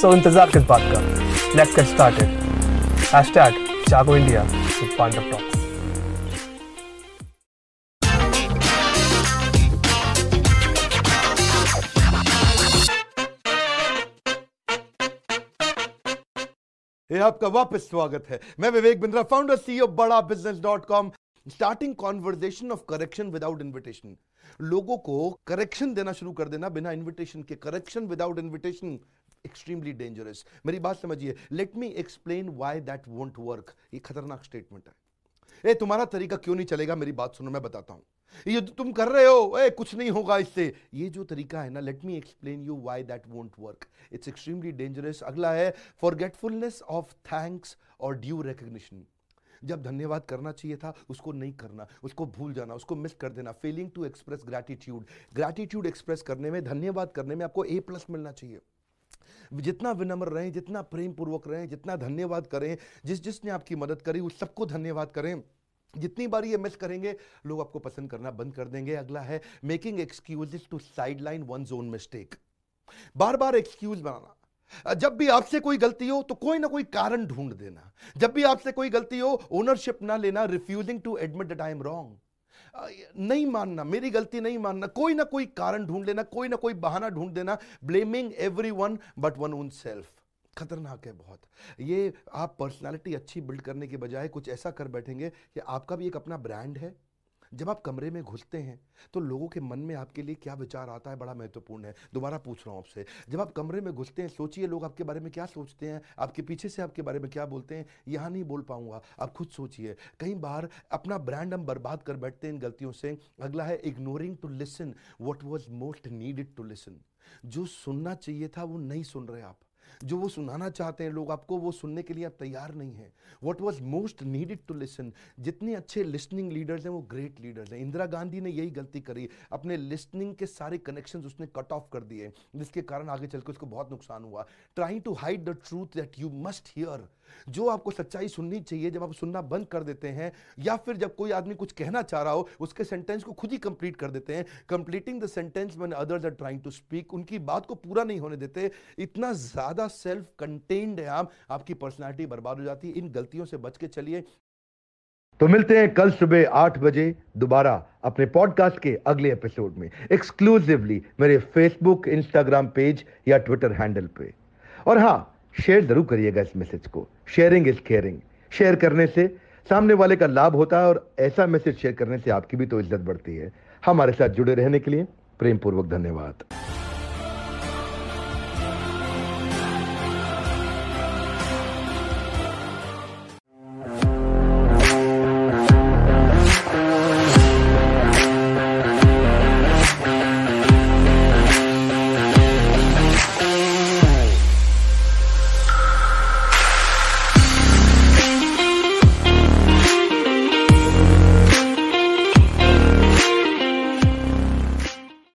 so इंतज़ार किस बात का? Let's get started hashtag Jago India with Pandav talks ये आपका वापस स्वागत है। मैं Vivek Bindra founder CEO Bada business dot com starting conversation of correction without invitation लोगों को करेक्शन देना शुरू कर देना बिना इन्विटेशन के। Correction without invitation extremely dangerous मेरी बात समझिए। Let me explain why that won't work ये खतरनाक स्टेटमेंट है। ए, तुम्हारा तरीका क्यों नहीं चलेगा? मेरी बात सुनो, मैं बताता हूँ। ये तुम कर रहे हो, ए, कुछ नहीं होगा इससे। ये जो तरीका है ना let me explain you why that won't work it's extremely dangerous अगला है फॉरगेटफुलनेस ऑफ़ थैंक्स और ड्यू रिकग्निशन जब धन्यवाद करना चाहिए था, उसको नहीं करना, उसको भूल जाना, उसको मिस कर देना failing to express gratitude gratitude express करने में, धन्यवाद करने में आपको ए प्लस मिलना चाहिए। जितना विनम्र रहें, जितना प्रेम पूर्वक रहें, जितना धन्यवाद करें, जिस जिसने आपकी मदद करी, उस सबको धन्यवाद करें। जितनी बार ये मिस करेंगे, लोग आपको पसंद करना बंद कर देंगे। अगला है making excuses to sideline one's own mistake बार बार एक्सक्यूज बनाना। जब भी आपसे कोई गलती हो तो कोई ना कोई कारण ढूंढ देना। जब भी आपसे कोई गलती हो ओनरशिप ना लेना refusing to admit that I am wrong नहीं मानना, मेरी गलती नहीं मानना, कोई ना कोई कारण ढूंढ लेना, कोई ना कोई बहाना ढूंढ देना। Blaming everyone but one own self खतरनाक है बहुत। ये आप पर्सनालिटी अच्छी बिल्ड करने के बजाय कुछ ऐसा कर बैठेंगे कि आपका भी एक अपना ब्रांड है। जब आप कमरे में घुसते हैं तो लोगों के मन में आपके लिए क्या विचार आता है, बड़ा महत्वपूर्ण है। दोबारा पूछ रहा हूँ आपसे, जब आप कमरे में घुसते हैं, सोचिए लोग आपके बारे में क्या सोचते हैं, आपके पीछे से आपके बारे में क्या बोलते हैं, यहाँ नहीं बोल पाऊँगा, आप खुद सोचिए। कई बार अपना ब्रांड हम बर्बाद कर बैठते हैं इन गलतियों से। अगला है ignoring to listen what was most needed to listen जो सुनना चाहिए था, वो नहीं सुन रहे आप। जो वो सुनाना चाहते हैं लोग, आपको वो सुनने के लिए आप तैयार नहीं है। What was most needed to listen जितने अच्छे लिसनिंग लीडर्स हैं, वो ग्रेट लीडर्स हैं। इंदिरा गांधी ने यही गलती करी। अपने लिसनिंग के सारे कनेक्शन उसने कट ऑफ़ कर दिए। जिसके कारण आगे चल के उसको बहुत नुकसान हुआ। Trying to hide the truth that you must hear जो आपको सच्चाई सुननी चाहिए, जब आप सुनना बंद कर देते हैं, या फिर जब कोई आदमी कुछ कहना चाह रहा हो, उसके सेंटेंस को खुद ही कंप्लीट कर देते हैं। Completing the sentence when others are trying to speak उनकी बात को पूरा नहीं होने देते। इतना ज़्यादा सेल्फ कंटेन्ड है आप, आपकी पर्सनैलिटी बर्बाद हो जाती है। इन गलतियों से बच के चलिए। तो मिलते हैं कल सुबह आठ बजे दोबारा अपने पॉडकास्ट के अगले एपिसोड में। एक्सक्लूसिवली मेरे फेसबुक इंस्टाग्राम पेज या ट्विटर हैंडल पे। और हाँ शेयर ज़रूर करिएगा इस मैसेज को। शेयरिंग इज़ केयरिंग शेयर करने से सामने वाले का लाभ होता है और ऐसा मैसेज शेयर करने से आपकी भी तो इज़्ज़त बढ़ती है। हमारे साथ जुड़े रहने के लिए प्रेम पूर्वक धन्यवाद।